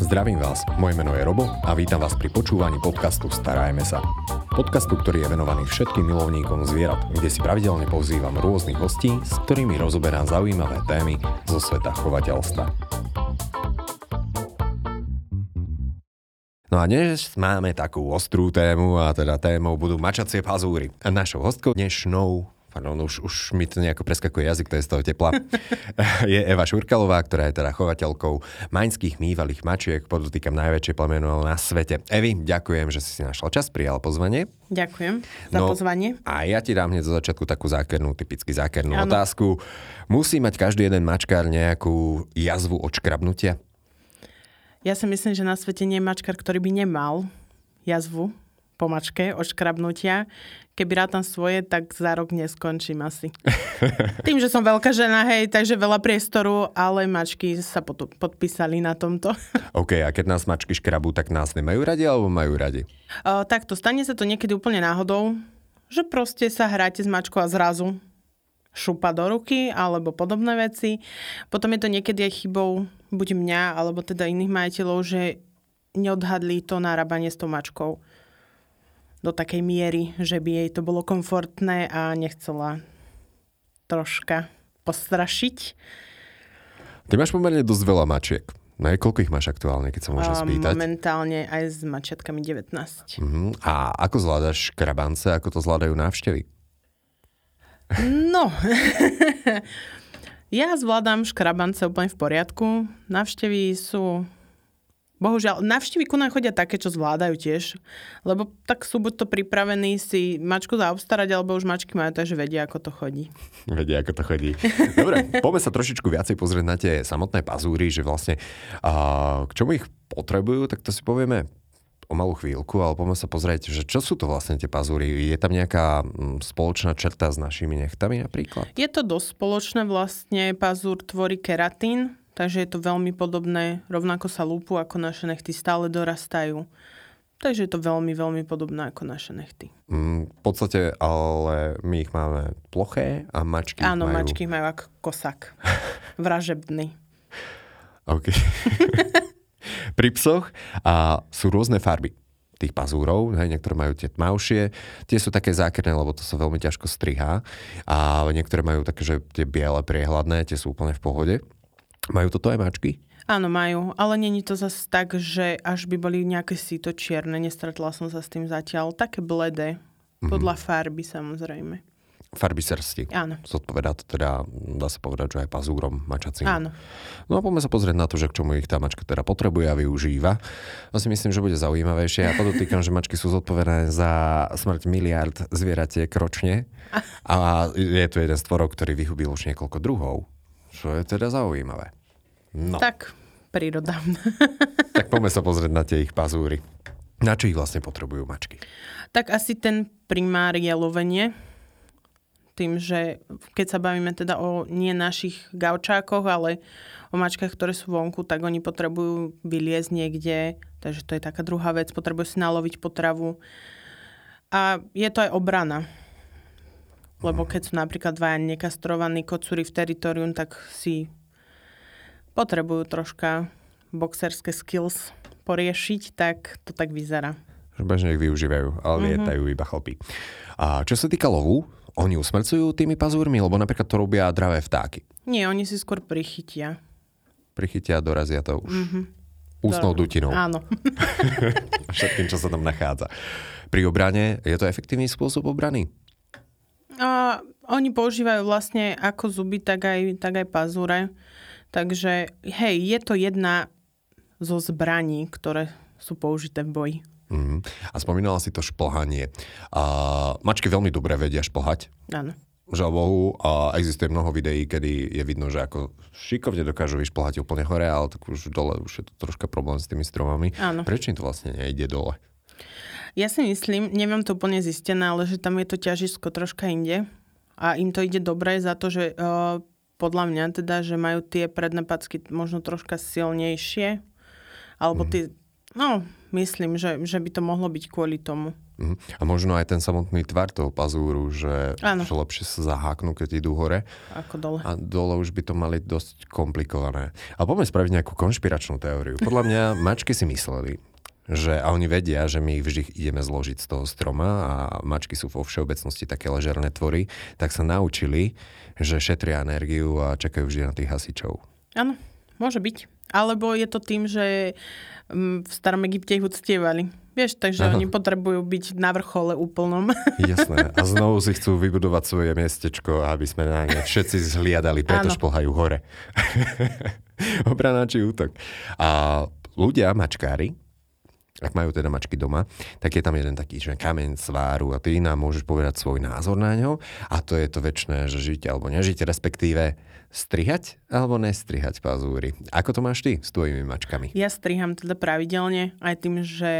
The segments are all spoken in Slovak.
Zdravím vás, moje meno je Robo a vítam vás pri počúvaní podcastu Starajme sa. Podcastu, ktorý je venovaný všetkým milovníkom zvierat, kde si pravidelne pozývam rôznych hostí, s ktorými rozoberám zaujímavé témy zo sveta chovateľstva. No a dnes máme takú ostrú tému a teda témou budú mačacie pazúry. Našou hostkou dnešnou Pardon, už, už mi to nejako preskakuje jazyk, to je z toho tepla. je Eva Šurkalová, ktorá je teda chovateľkou maňských mývalých mačiek, podotýkam najväčšie plemeno na svete. Evi, ďakujem, že si si našla čas, prijala pozvanie. Ďakujem za no, pozvanie. A ja ti dám hneď zo začiatku takú zákernú, typicky zákernú ano. otázku. Musí mať každý jeden mačkár nejakú jazvu odškrabnutia? Ja si myslím, že na svete nie je mačkár, ktorý by nemal jazvu po mačke odškrabnutia keby rátam svoje, tak za rok neskončím asi. Tým, že som veľká žena, hej, takže veľa priestoru, ale mačky sa pod, podpísali na tomto. OK, a keď nás mačky škrabú, tak nás nemajú radi alebo majú radi? O, takto, stane sa to niekedy úplne náhodou, že proste sa hráte s mačkou a zrazu šupa do ruky alebo podobné veci. Potom je to niekedy aj chybou buď mňa alebo teda iných majiteľov, že neodhadli to narábanie s tou mačkou do takej miery, že by jej to bolo komfortné a nechcela troška postrašiť. Ty máš pomerne dosť veľa mačiek. Na koľko ich máš aktuálne, keď sa môžem spýtať? Momentálne aj s mačiatkami 19. Uh-huh. A ako zvládaš krabance, ako to zvládajú návštevy? No, ja zvládam škrabance úplne v poriadku. Návštevy sú Bohužiaľ, navštívy ku nám chodia také, čo zvládajú tiež, lebo tak sú buď to pripravení si mačku zaobstarať, alebo už mačky majú, takže vedia, ako to chodí. Vedia, ako to chodí. Dobre, poďme sa trošičku viacej pozrieť na tie samotné pazúry, že vlastne a, k čomu ich potrebujú, tak to si povieme o malú chvíľku, ale poďme sa pozrieť, že čo sú to vlastne tie pazúry. Je tam nejaká mm, spoločná črta s našimi nechtami napríklad? Je to dosť spoločné vlastne. Pazúr tvorí keratín, Takže je to veľmi podobné, rovnako sa lúpu ako naše nechty, stále dorastajú. Takže je to veľmi, veľmi podobné ako naše nechty. Mm, v podstate, ale my ich máme ploché a mačky Áno, majú... mačky majú ako kosak. Vražebný. OK. Pri psoch a sú rôzne farby tých pazúrov, hej, niektoré majú tie tmavšie, tie sú také zákerné, lebo to sa veľmi ťažko strihá a niektoré majú také, že tie biele priehľadné, tie sú úplne v pohode. Majú toto aj mačky? Áno, majú, ale není to zase tak, že až by boli nejaké síto čierne, nestretla som sa s tým zatiaľ. Také bledé, podľa mm-hmm. farby samozrejme. Farby srsti. Áno. Zodpovedá to teda, dá sa povedať, že aj pazúrom mačacím. Áno. No a poďme sa pozrieť na to, že k čomu ich tá mačka teda potrebuje a využíva. To si myslím, že bude zaujímavejšie. Ja podotýkam, že mačky sú zodpovedné za smrť miliard zvieratiek ročne. A je tu jeden z tvorov, ktorý vyhubil už niekoľko druhov. Čo je teda zaujímavé. No. Tak, príroda. tak poďme sa pozrieť na tie ich pazúry. Na čo ich vlastne potrebujú mačky? Tak asi ten primár je lovenie. Tým, že keď sa bavíme teda o nie našich gaučákoch, ale o mačkách, ktoré sú vonku, tak oni potrebujú vyliezť niekde. Takže to je taká druhá vec. Potrebujú si naloviť potravu. A je to aj obrana lebo keď sú napríklad dvaja nekastrovaní kocúri v teritorium, tak si potrebujú troška boxerské skills poriešiť, tak to tak vyzerá. Bežne ich využívajú, ale mm-hmm. lietajú iba chlpy. A čo sa týka lovu, oni usmrcujú tými pazúrmi, lebo napríklad to robia dravé vtáky. Nie, oni si skôr prichytia. Prichytia a dorazia to už. Mm-hmm. Ústnou dutinou. Áno. Všetkým, čo sa tam nachádza. Pri obrane je to efektívny spôsob obrany? A oni používajú vlastne ako zuby, tak aj, tak aj pazúre. Takže hej, je to jedna zo zbraní, ktoré sú použité v boji. Mm. A spomínala si to šplhanie. A mačky veľmi dobre vedia šplhať. Áno. Žiaľ Bohu, a existuje mnoho videí, kedy je vidno, že ako šikovne dokážu vyšplhať úplne hore, ale tak už dole už je to troška problém s tými stromami. Áno. Prečo im to vlastne nejde dole? Ja si myslím, neviem to úplne zistené, ale že tam je to ťažisko troška inde a im to ide dobre za to, že uh, podľa mňa teda, že majú tie predné packy možno troška silnejšie, alebo mm. tie, no, myslím, že, že by to mohlo byť kvôli tomu. Mhm. A možno aj ten samotný tvar toho pazúru, že, že lepšie sa zaháknú, keď idú hore. Ako dole. A dole už by to mali dosť komplikované. A poďme spraviť nejakú konšpiračnú teóriu. Podľa mňa mačky si mysleli, že, a oni vedia, že my ich vždy ideme zložiť z toho stroma a mačky sú vo všeobecnosti také ležerné tvory, tak sa naučili, že šetria energiu a čakajú vždy na tých hasičov. Áno, môže byť. Alebo je to tým, že mm, v starom Egypte ich uctievali. Vieš, takže Áno. oni potrebujú byť na vrchole úplnom. Jasné. A znovu si chcú vybudovať svoje miestečko, aby sme na ne všetci zhliadali, preto Áno. šplhajú hore. Obrana či útok. A ľudia, mačkári, ak majú teda mačky doma, tak je tam jeden taký, že kameň sváru a ty nám môžeš povedať svoj názor na ňo a to je to väčšie, že žiť alebo nežiť, respektíve strihať alebo nestrihať pazúry. Ako to máš ty s tvojimi mačkami? Ja striham teda pravidelne, aj tým, že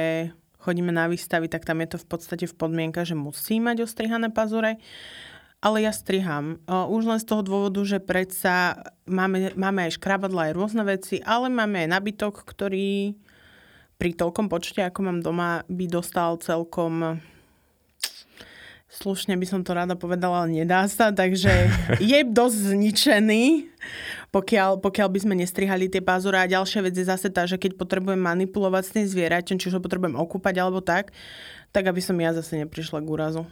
chodíme na výstavy, tak tam je to v podstate v podmienka, že musí mať ostrihané pazure. Ale ja striham. Už len z toho dôvodu, že predsa máme, máme aj škrabadla, aj rôzne veci, ale máme aj nabytok, ktorý pri toľkom počte, ako mám doma, by dostal celkom slušne by som to rada povedala, ale nedá sa, takže je dosť zničený, pokiaľ, pokiaľ by sme nestrihali tie pazúre. A ďalšia vec je zase tá, že keď potrebujem manipulovať s tým zvieraťom, čiže ho potrebujem okúpať alebo tak, tak aby som ja zase neprišla k úrazu.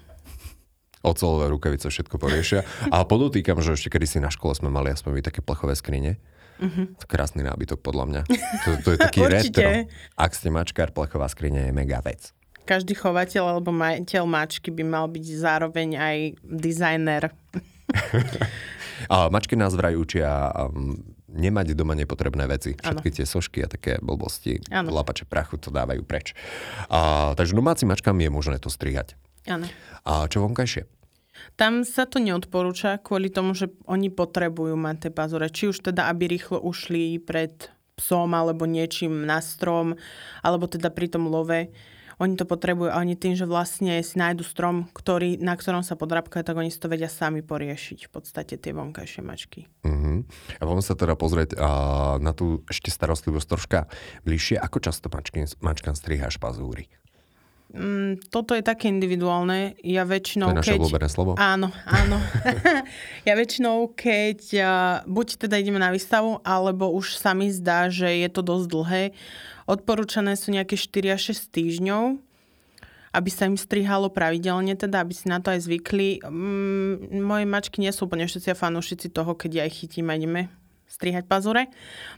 Ocelové rukavice všetko poriešia. A podotýkam, že ešte kedy si na škole sme mali aspoň také plechové skrine. Uh-huh. Krásny nábytok podľa mňa. To, to je taký retro. Ak ste mačkár, plechová skrine je mega vec. Každý chovateľ alebo majiteľ mačky by mal byť zároveň aj dizajner. A mačky nás vraj učia um, nemať doma nepotrebné veci. Všetky tie sošky a také blbosti, Áno. lapače prachu to dávajú preč. A, takže domácim mačkám je možné to strihať. Áno. A čo vonkajšie? Tam sa to neodporúča kvôli tomu, že oni potrebujú mať tie pazure. Či už teda, aby rýchlo ušli pred psom alebo niečím na strom, alebo teda pri tom love. Oni to potrebujú a oni tým, že vlastne si nájdu strom, ktorý, na ktorom sa podrabkajú, tak oni si to vedia sami poriešiť v podstate tie vonkajšie mačky. Uh-huh. A poďme sa teda pozrieť a, na tú ešte starostlivosť troška bližšie. Ako často mačky, mačkám striháš pazúry? Mm, toto je také individuálne. Ja To väčšinou, je naše keď... obľúbené slovo? Áno, áno. ja väčšinou, keď buď teda ideme na výstavu, alebo už sa mi zdá, že je to dosť dlhé, odporúčané sú nejaké 4 až 6 týždňov, aby sa im strihalo pravidelne, teda aby si na to aj zvykli. Mm, moje mačky nie sú úplne všetci fanúšici toho, keď ja ich chytím a ideme strihať pazure.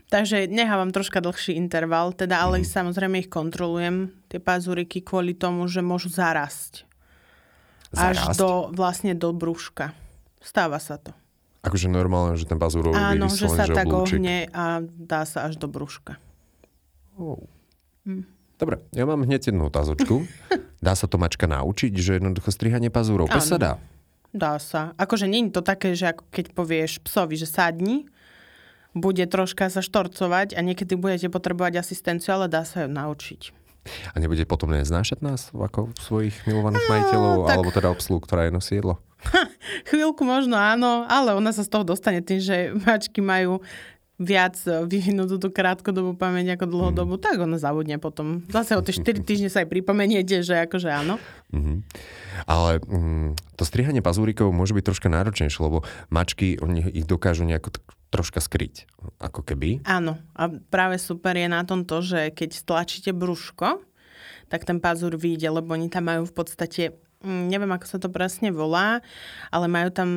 Takže nechávam troška dlhší interval, teda ale mm. samozrejme ich kontrolujem, tie pazuriky, kvôli tomu, že môžu zarásť až Zarásť? do, vlastne do brúška. Stáva sa to. Akože normálne, že ten pazúrový Áno, že sa tak oblúčik. ohne a dá sa až do brúška. Oh. Dobre, ja mám hneď jednu otázočku. Dá sa to mačka naučiť, že jednoducho strihanie pazúrov? Pes sa dá. Dá sa. Akože nie je to také, že ako keď povieš psovi, že sadni, bude troška sa štorcovať a niekedy budete potrebovať asistenciu, ale dá sa ju naučiť. A nebude potom neznášať nás ako svojich milovaných majiteľov, tak- alebo teda obsluh, ktorá je nosí jedlo? Chvíľku možno áno, ale ona sa z toho dostane tým, že mačky majú viac vyvinutú tú krátkodobú pamäť ako dlhodobú, Mhm. tak ona zabudne potom. Zase o tie 4 týždne sa aj pripomeniete, že akože áno. Mhm. Ale mm, to strihanie pazúrikov môže byť troška náročnejšie, lebo mačky, oni ich dokážu nejako troška skryť. Ako keby. Áno. A práve super je na tom to, že keď stlačíte brúško, tak ten pazúr vyjde, lebo oni tam majú v podstate, mm, neviem ako sa to presne volá, ale majú tam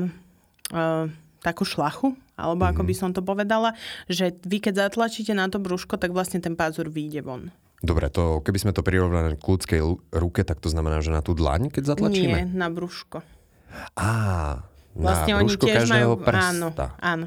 uh, takú šlachu, alebo ako by som to povedala, že vy keď zatlačíte na to brúško, tak vlastne ten pazúr vyjde von. Dobre, to, keby sme to prirovnali k ľudskej ruke, tak to znamená, že na tú dlaň, keď zatlačíme? Nie, na brúško. Á, Vlastne na oni brúško tiež každého majú... prsta. Áno, áno.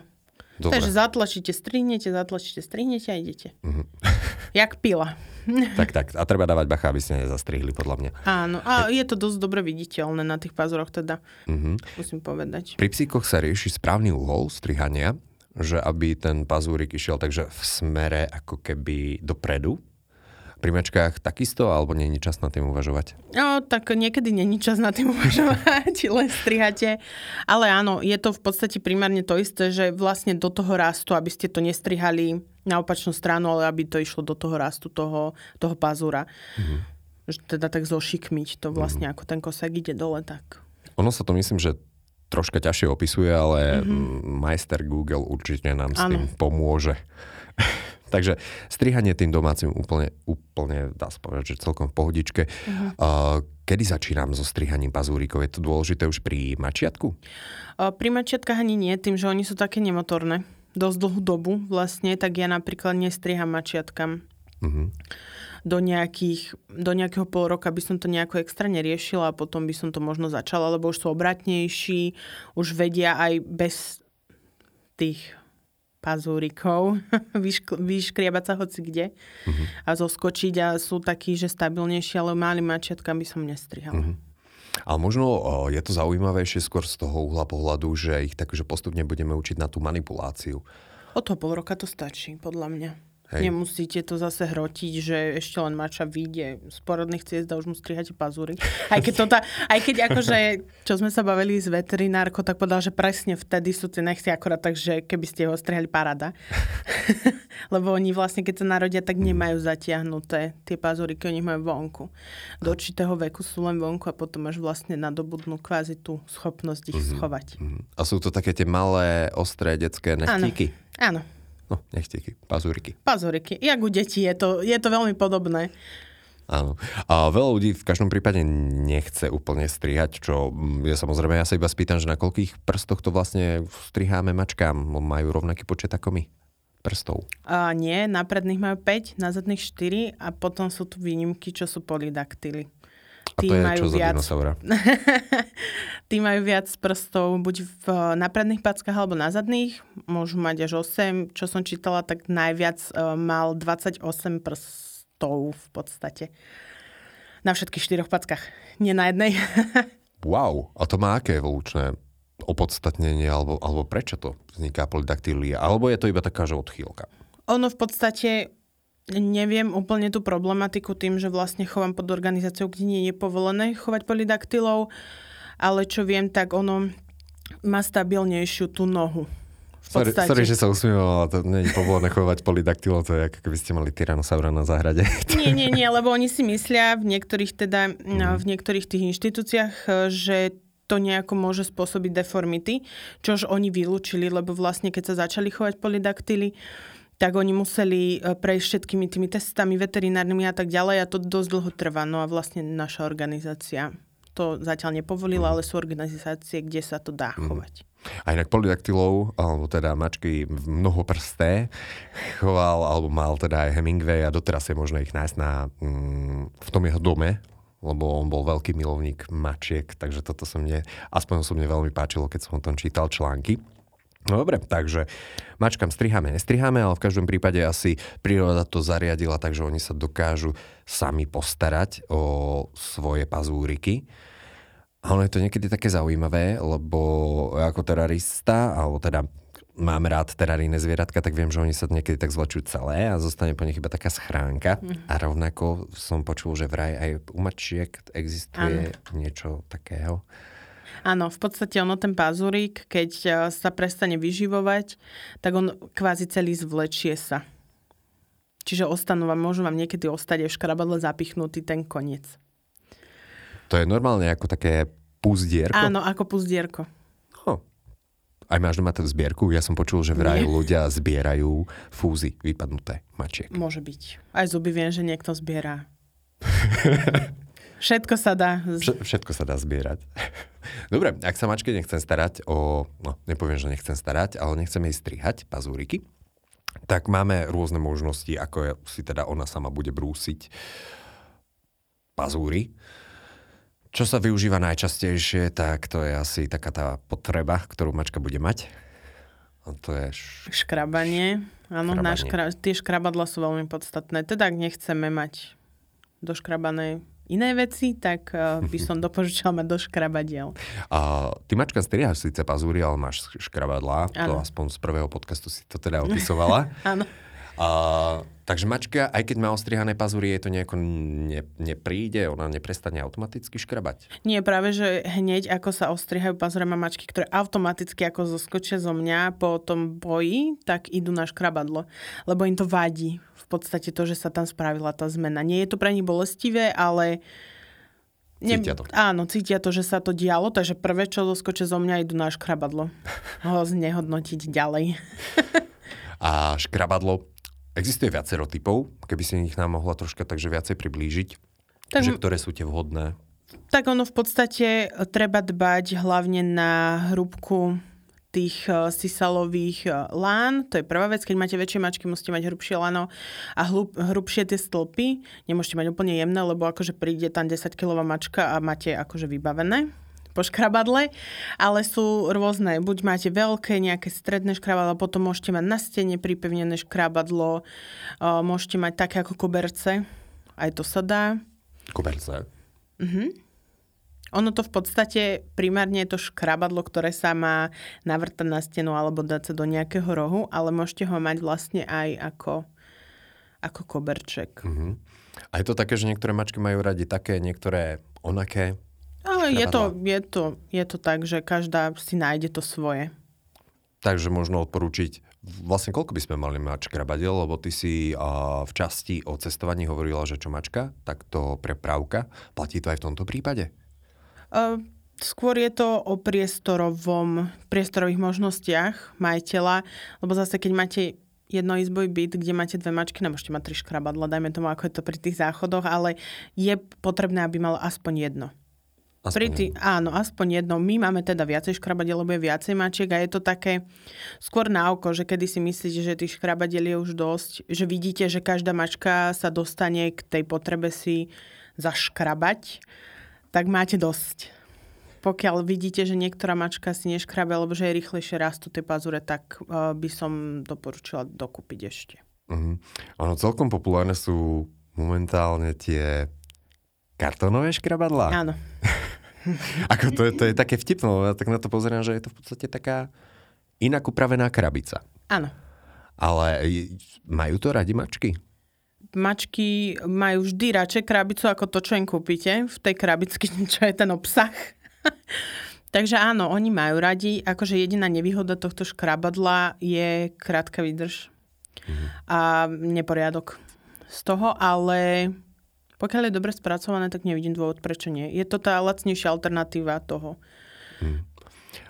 Dobre. Takže zatlačíte, strihnete, zatlačíte, strihnete a idete. Mhm. Jak pila. Tak, tak. A treba dávať bacha, aby ste nezastrihli, podľa mňa. Áno, a je to dosť dobre viditeľné na tých pazúroch teda, Mhm. musím povedať. Pri psíkoch sa rieši správny uhol strihania, že aby ten pazúrik išiel takže v smere ako keby dopredu. Pri mačkách takisto, alebo nie je čas na tým uvažovať? No, tak niekedy není čas na tým uvažovať, len strihate. Ale áno, je to v podstate primárne to isté, že vlastne do toho rastu, aby ste to nestrihali na opačnú stranu, ale aby to išlo do toho rastu toho, toho pazúra. že teda tak zošikmiť to vlastne, mm. ako ten kosák ide dole, tak... Ono sa to myslím, že troška ťažšie opisuje, ale mm-hmm. majster Google určite nám s ano. tým pomôže. Takže strihanie tým domácim úplne, úplne dá sa povedať, že celkom v pohodičke. Uh-huh. Uh, kedy začínam so strihaním pazúrikov? Je to dôležité už pri mačiatku? Uh, pri mačiatkách ani nie, tým, že oni sú také nemotorné dosť dlhú dobu vlastne, tak ja napríklad nestriham mačiatkam. Uh-huh. Do, nejakých, do nejakého pol roka by som to nejako extra neriešila a potom by som to možno začala, lebo už sú obratnejší, už vedia aj bez tých pazúrikov, vyšk- vyškriabať sa hoci kde uh-huh. a zoskočiť a sú takí, že stabilnejší, ale mali mačiatka by som nestrihala. Uh-huh. Ale možno je to zaujímavejšie skôr z toho uhla pohľadu, že ich takže postupne budeme učiť na tú manipuláciu. O to pol roka to stačí, podľa mňa. Hej. Nemusíte to zase hrotiť, že ešte len mača vyjde z porodných ciest a už mu strihate pazúry. Aj keď, to tá, aj keď akože, čo sme sa bavili s veterinárkou, tak povedal, že presne vtedy sú tie nechty akorát tak, že keby ste ho strihali parada. Lebo oni vlastne, keď sa narodia, tak nemajú zatiahnuté tie keď oni majú vonku. Do určitého veku sú len vonku a potom až vlastne nadobudnú kvázi tú schopnosť ich mm-hmm. schovať. Mhm. A sú to také tie malé, ostré detské nechtíky? Áno. Áno. No, nechtíky, pazúriky. Pazúriky. Jak u detí je to, je to veľmi podobné. Áno. A veľa ľudí v každom prípade nechce úplne strihať, čo je samozrejme, ja sa iba spýtam, že na koľkých prstoch to vlastne striháme mačkám. Majú rovnaký počet ako my prstov? A nie, na predných majú 5, na zadných 4 a potom sú tu výnimky, čo sú polydaktily. A to je majú čo viac... za dinosaura? tí majú viac prstov buď v, na predných packách alebo na zadných. Môžu mať až 8. Čo som čítala, tak najviac uh, mal 28 prstov v podstate. Na všetkých štyroch packách. Nie na jednej. wow. A to má aké evolučné opodstatnenie, alebo, alebo prečo to vzniká polydaktylia? Alebo je to iba taká, že odchýlka? Ono v podstate Neviem úplne tú problematiku tým, že vlastne chovám pod organizáciou, kde nie je povolené chovať polydaktylov, ale čo viem, tak ono má stabilnejšiu tú nohu. Sorry, sorry, že sa usmieval, ale to nie je povolené chovať polydaktylov, to je ako keby ste mali tyrannosaura na záhrade. Nie, nie, nie, lebo oni si myslia v niektorých, teda, mm. v niektorých tých inštitúciách, že to nejako môže spôsobiť deformity, čož oni vylúčili, lebo vlastne keď sa začali chovať polydaktily, tak oni museli e, prejsť všetkými tými testami veterinárnymi a tak ďalej a to dosť dlho trvá. No a vlastne naša organizácia to zatiaľ nepovolila, mm. ale sú organizácie, kde sa to dá mm. chovať. A inak polydaktylov, alebo teda mačky mnohoprsté, choval, alebo mal teda aj Hemingway a doteraz je možné ich nájsť na, mm, v tom jeho dome, lebo on bol veľký milovník mačiek, takže toto sa mne, aspoň osobne veľmi páčilo, keď som o tom čítal články. No dobre, takže mačkám striháme, nestriháme, ale v každom prípade asi príroda to zariadila, takže oni sa dokážu sami postarať o svoje pazúriky. A ono je to niekedy také zaujímavé, lebo ako terarista, alebo teda mám rád teraríne zvieratka, tak viem, že oni sa niekedy tak zvlačujú celé a zostane po nich iba taká schránka. Mm. A rovnako som počul, že vraj aj u mačiek existuje ano. niečo takého. Áno, v podstate ono ten pazúrik, keď e, sa prestane vyživovať, tak on kvázi celý zvlečie sa. Čiže ostanú vám, môžu vám niekedy ostať aj v škrabadle zapichnutý ten koniec. To je normálne ako také puzdierko? Áno, ako puzdierko. Oh. Aj máš doma tú zbierku? Ja som počul, že vraj ľudia zbierajú fúzy vypadnuté mačiek. Môže byť. Aj zuby viem, že niekto zbiera. Všetko sa dá. Všetko sa dá zbierať. Dobre, ak sa mačke nechcem starať o... No, nepoviem, že nechcem starať, ale nechcem jej strihať pazúriky, tak máme rôzne možnosti, ako si teda ona sama bude brúsiť pazúry. Čo sa využíva najčastejšie, tak to je asi taká tá potreba, ktorú mačka bude mať. A to je... Š... Škrabanie. Áno, škra... tie škrabadla sú veľmi podstatné. Teda ak nechceme mať doškrabané iné veci, tak uh, by som doporučila mať do škrabadiel. A ty mačka strihaš síce pazúry, ale máš škrabadlá. Ano. To aspoň z prvého podcastu si to teda opisovala. Áno. A Takže mačka, aj keď má ostrihané pazúry, jej to nejako ne, nepríde, ona neprestane automaticky škrabať? Nie, práve, že hneď ako sa ostrihajú pazúre má mačky, ktoré automaticky ako zoskočia zo mňa po tom boji, tak idú na škrabadlo. Lebo im to vadí v podstate to, že sa tam spravila tá zmena. Nie je to pre nich bolestivé, ale Cítia to. Áno, cítia to, že sa to dialo, takže prvé, čo zoskoče zo mňa, idú na škrabadlo. Ho znehodnotiť ďalej. A škrabadlo, existuje viacero typov, keby si ich nám mohla troška takže viacej priblížiť, tak, že ktoré sú tie vhodné? Tak ono v podstate treba dbať hlavne na hrúbku tých uh, sisalových uh, lán. To je prvá vec. Keď máte väčšie mačky, musíte mať hrubšie lano a hlub, hrubšie tie stĺpy. Nemôžete mať úplne jemné, lebo akože príde tam 10 kg mačka a máte akože vybavené škrabadle, ale sú rôzne. Buď máte veľké, nejaké stredné škrabadlo, potom môžete mať na stene pripevnené škrabadlo, môžete mať také ako koberce, aj to sa dá. Koberce? Mhm. Ono to v podstate primárne je to škrabadlo, ktoré sa má navrtať na stenu alebo dať sa do nejakého rohu, ale môžete ho mať vlastne aj ako, ako koberček. Uh-huh. A je to také, že niektoré mačky majú radi také, niektoré onaké? A je, to, je, to, je to tak, že každá si nájde to svoje. Takže možno odporúčiť, vlastne koľko by sme mali mať škrabadiel, lebo ty si uh, v časti o cestovaní hovorila, že čo mačka, tak to prepravka. Platí to aj v tomto prípade? Skôr je to o priestorovom, priestorových možnostiach majiteľa, lebo zase keď máte jednoizbový byt, kde máte dve mačky, nemôžete mať tri škrabadla, dajme tomu, ako je to pri tých záchodoch, ale je potrebné, aby malo aspoň jedno. Aspoň pri tý, áno, aspoň jedno. My máme teda viacej škrabadiel, lebo je viacej mačiek a je to také skôr na oko, že kedy si myslíte, že tých škrabadiel je už dosť, že vidíte, že každá mačka sa dostane k tej potrebe si zaškrabať tak máte dosť. Pokiaľ vidíte, že niektorá mačka si neškrabe, alebo že je rýchlejšie rastú tie pazure, tak uh, by som doporučila dokúpiť ešte. Uh-huh. Ono celkom populárne sú momentálne tie kartónové škrabadlá. Áno. Ako to je, to je také vtipné, ja tak na to pozerám, že je to v podstate taká inak upravená krabica. Áno. Ale majú to radi mačky? mačky majú vždy radšej krabicu ako to, čo im kúpite v tej krabičke, čo je ten obsah. Takže áno, oni majú radi. Akože jediná nevýhoda tohto škrabadla je krátka výdrž mm-hmm. a neporiadok z toho, ale pokiaľ je dobre spracované, tak nevidím dôvod, prečo nie. Je to tá lacnejšia alternatíva toho. Mm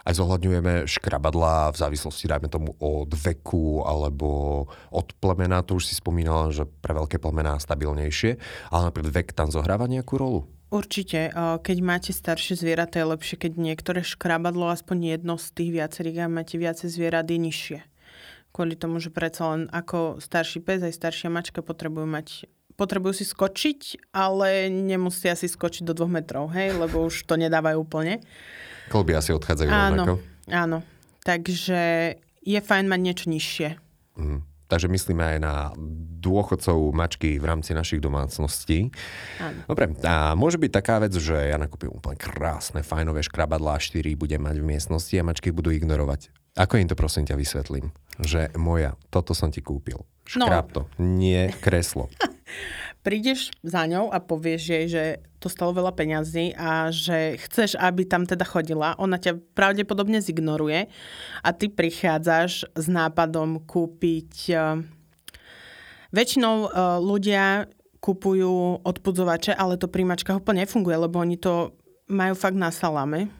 aj zohľadňujeme škrabadlá v závislosti, dajme tomu, od veku alebo od plemena. To už si spomínala, že pre veľké plemená stabilnejšie, ale napríklad vek tam zohráva nejakú rolu? Určite. Keď máte staršie zvieratá, je lepšie, keď niektoré škrabadlo, aspoň jedno z tých viacerých, a máte viacej zvierat, je nižšie. Kvôli tomu, že predsa len ako starší pes, aj staršia mačka potrebujú mať potrebujú si skočiť, ale nemusia si skočiť do dvoch metrov, hej, lebo už to nedávajú úplne. Kolby asi odchádzajú áno, rovnako. Áno, takže je fajn mať niečo nižšie. Mm. Takže myslíme aj na dôchodcov mačky v rámci našich domácností. Áno. Dobre, a môže byť taká vec, že ja nakúpim úplne krásne, fajnové škrabadlá, 4 budem mať v miestnosti a mačky budú ignorovať. Ako im to prosím ťa vysvetlím? Že moja, toto som ti kúpil. Škrab no. to, nie kreslo. prídeš za ňou a povieš jej, že to stalo veľa peňazí a že chceš, aby tam teda chodila, ona ťa pravdepodobne zignoruje a ty prichádzaš s nápadom kúpiť... Eh, väčšinou eh, ľudia kupujú odpudzovače, ale to pri mačkách úplne nefunguje, lebo oni to majú fakt na salame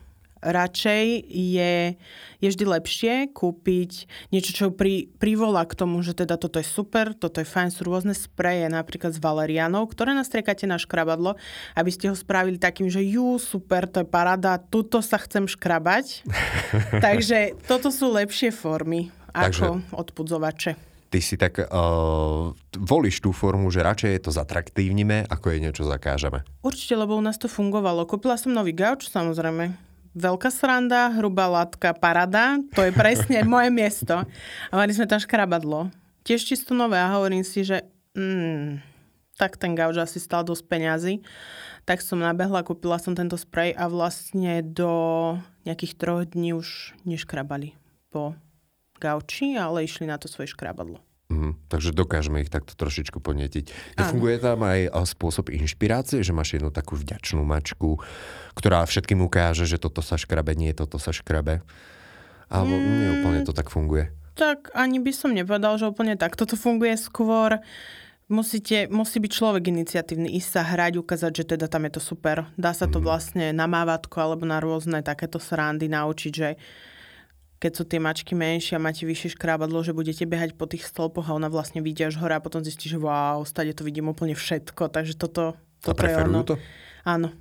radšej je, je vždy lepšie kúpiť niečo, čo pri, privolá k tomu, že teda toto je super, toto je fajn, sú rôzne spreje, napríklad s valerianou, ktoré nastriekate na škrabadlo, aby ste ho spravili takým, že jú, super, to je parada, tuto sa chcem škrabať. Takže toto sú lepšie formy ako Takže... odpudzovače ty si tak uh, volíš tú formu, že radšej je to zatraktívnime, ako je niečo zakážeme. Určite, lebo u nás to fungovalo. Kúpila som nový gauč, samozrejme veľká sranda, hrubá látka, parada. To je presne moje miesto. A mali sme tam škrabadlo. Tiež čisto nové a hovorím si, že mm, tak ten gauč asi stal dosť peňazí. Tak som nabehla, kúpila som tento sprej a vlastne do nejakých troch dní už neškrabali po gauči, ale išli na to svoje škrabadlo. Mhm, takže dokážeme ich takto trošičku ponietiť. Nefunguje tam aj a, spôsob inšpirácie, že máš jednu takú vďačnú mačku, ktorá všetkým ukáže, že toto sa škrabe, nie toto sa škrabe. Alebo mm. nie úplne to tak funguje. Tak ani by som nepovedal, že úplne tak. Toto funguje skôr musíte, musí byť človek iniciatívny, ísť sa hrať, ukázať, že teda tam je to super. Dá sa to mm. vlastne na mávatko alebo na rôzne takéto srandy naučiť, že keď sú tie mačky menšie a máte vyššie škrábadlo, že budete behať po tých stĺpoch a ona vlastne vidí až hore a potom zistí, že wow, stade to vidím úplne všetko. Takže toto, toto a preferujú to? Áno.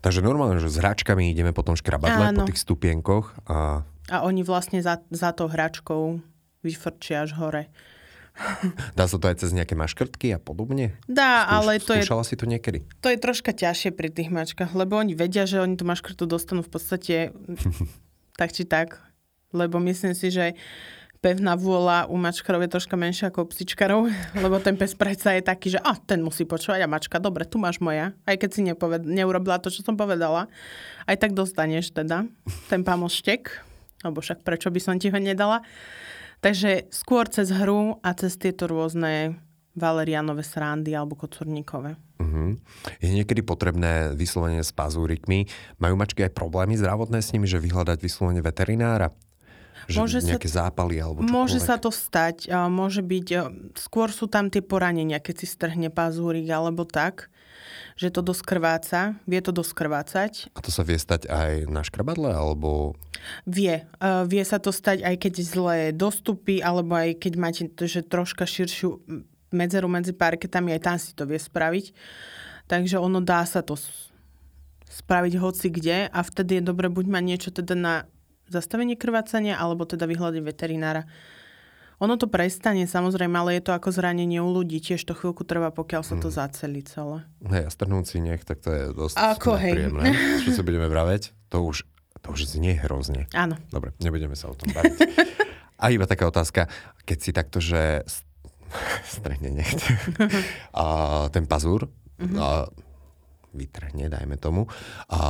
Takže normálne, že s hračkami ideme po tom škrabadle, Áno. po tých stupienkoch a... A oni vlastne za, za tou hračkou vyfrčia až hore. Dá sa to aj cez nejaké maškrtky a podobne? Dá, Skúš, ale to je... Si to niekedy? To je troška ťažšie pri tých mačkách, lebo oni vedia, že oni tú maškrtu dostanú v podstate tak či tak lebo myslím si, že pevná vôľa u mačkarov je troška menšia ako u psičkarov, lebo ten pes predsa je taký, že a ten musí počúvať a mačka, dobre, tu máš moja, aj keď si nepoved- neurobila to, čo som povedala, aj tak dostaneš teda ten pamoštek, alebo však prečo by som ti ho nedala. Takže skôr cez hru a cez tieto rôzne valerianové srandy alebo kocúrnikové. Uh-huh. Je niekedy potrebné vyslovene s pazúrikmi. Majú mačky aj problémy zdravotné s nimi, že vyhľadať vyslovene veterinára? Že môže nejaké sa, zápaly alebo čokoľvek. Môže sa to stať. Môže byť, skôr sú tam tie poranenia, keď si strhne pazúrik alebo tak, že to doskrváca, vie to doskrvácať. A to sa vie stať aj na škrabadle, alebo... Vie. Vie sa to stať aj keď zlé dostupy, alebo aj keď máte že troška širšiu medzeru medzi parketami, aj tam si to vie spraviť. Takže ono dá sa to spraviť hoci kde a vtedy je dobre buď mať niečo teda na zastavenie krvácania, alebo teda vyhľadiť veterinára. Ono to prestane samozrejme, ale je to ako zranenie u ľudí. Tiež to chvíľku trvá, pokiaľ sa to hmm. zacelí celé. Hej, a strhnúť si nech, tak to je dosť ako, hej. príjemné. Čo sa budeme vraveť, to už, to už znie hrozne. Áno. Dobre, nebudeme sa o tom baviť. a iba taká otázka, keď si takto, že strhne nechť. a ten pazúr mm-hmm. a vytrhne, dajme tomu. A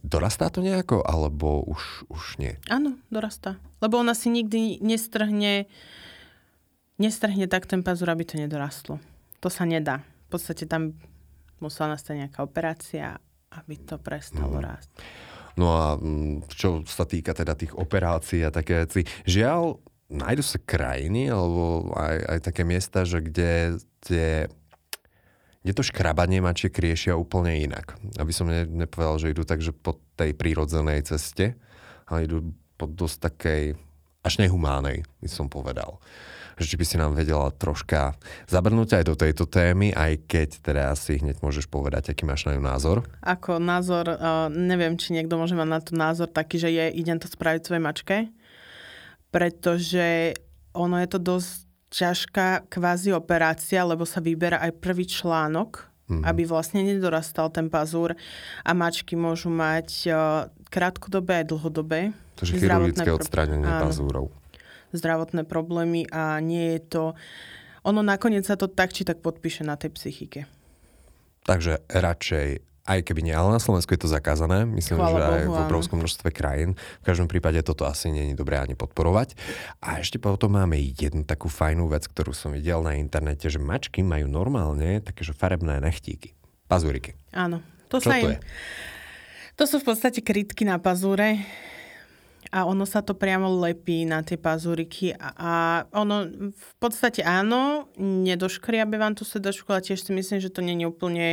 dorastá to nejako, alebo už, už nie? Áno, dorastá. Lebo ona si nikdy nestrhne nestrhne tak ten pazúr, aby to nedorastlo. To sa nedá. V podstate tam musela nastať nejaká operácia, aby to prestalo mm. rásť. No a mm, čo sa týka teda tých operácií a také veci, žiaľ, nájdu sa krajiny alebo aj, aj také miesta, že kde tie kde to škrabanie mačiek riešia úplne inak. Aby som ne, nepovedal, že idú tak, že po tej prírodzenej ceste, ale idú po dosť takej až nehumánej, by som povedal. Že či by si nám vedela troška zabrnúť aj do tejto témy, aj keď teda asi hneď môžeš povedať, aký máš na ňu názor. Ako názor, uh, neviem, či niekto môže mať na to názor taký, že je, idem to spraviť svojej mačke pretože ono je to dosť ťažká kvázi operácia, lebo sa vyberá aj prvý článok, mm. aby vlastne nedorastal ten pazúr a mačky môžu mať uh, krátkodobé aj dlhodobé. Takže chirurgické pro... odstránenie áno, pazúrov. Zdravotné problémy a nie je to... Ono nakoniec sa to tak či tak podpíše na tej psychike. Takže radšej aj keby nie, ale na Slovensku je to zakázané. Myslím, Chvala že aj Bohu, v obrovskom množstve krajín. V každom prípade toto asi nie je dobré ani podporovať. A ešte potom máme jednu takú fajnú vec, ktorú som videl na internete, že mačky majú normálne také, že farebné nechtíky. Pazúriky. Áno. To Čo sa to im... je? To sú v podstate krytky na pazúre a ono sa to priamo lepí na tie pazúriky a, a ono v podstate áno, nedoškriabe vám tú sedačku, ale tiež si myslím, že to nie je úplne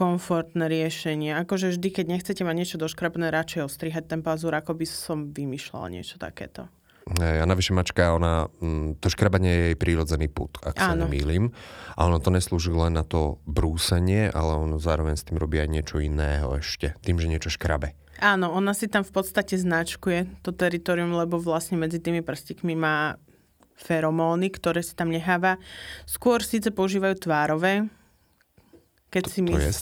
komfortné riešenie. Akože vždy, keď nechcete mať niečo doškrapné, radšej ostrihať ten pazúr, ako by som vymýšľala niečo takéto. A navyše mačka, ona, mm, to škrabanie je jej prírodzený put, ak sa Áno. nemýlim. A ono to neslúži len na to brúsenie, ale ono zároveň s tým robí aj niečo iného ešte, tým, že niečo škrabe. Áno, ona si tam v podstate značkuje to teritorium, lebo vlastne medzi tými prstikmi má feromóny, ktoré si tam necháva. Skôr síce používajú tvárové, keď to, si mysl... to, je?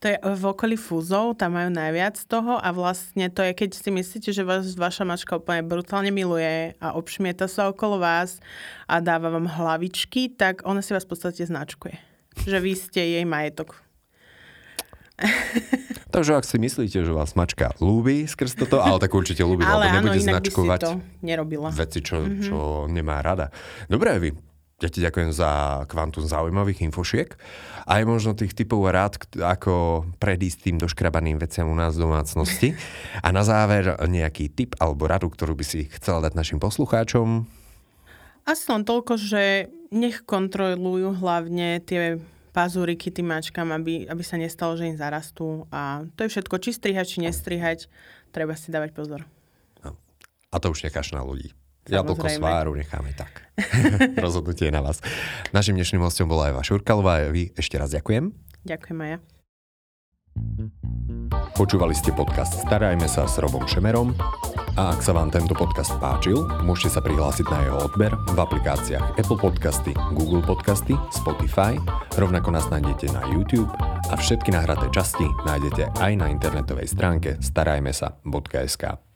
to je v okolí fúzov, tam majú najviac toho a vlastne to je, keď si myslíte, že vás vaša mačka úplne brutálne miluje a obšmieta sa okolo vás a dáva vám hlavičky, tak ona si vás v podstate značkuje. Že vy ste jej majetok. Takže ak si myslíte, že vás mačka ľúbi skrz toto, ale tak určite ľúbi, ale lebo nebude áno, značkovať to nerobila. veci, čo, mm-hmm. čo nemá rada. Dobre, vy Ja ti ďakujem za kvantum zaujímavých infošiek. Aj možno tých typov rád, ako predísť tým doškrabaným veciam u nás v domácnosti. A na záver nejaký tip alebo radu, ktorú by si chcela dať našim poslucháčom? Asi len toľko, že nech kontrolujú hlavne tie pazúriky tým mačkám, aby, aby sa nestalo, že im zarastú. A to je všetko. Či strihať, či nestrihať, treba si dávať pozor. No. A to už necháš na ľudí. Jablko sváru necháme tak. Rozhodnutie je na vás. Našim dnešným hostom bola Eva Šurkalová. Vy ešte raz ďakujem. Ďakujem aj ja. Počúvali ste podcast Starajme sa s Robom Šemerom a ak sa vám tento podcast páčil, môžete sa prihlásiť na jeho odber v aplikáciách Apple Podcasty, Google Podcasty, Spotify, rovnako nás nájdete na YouTube a všetky nahraté časti nájdete aj na internetovej stránke starajmesa.sk.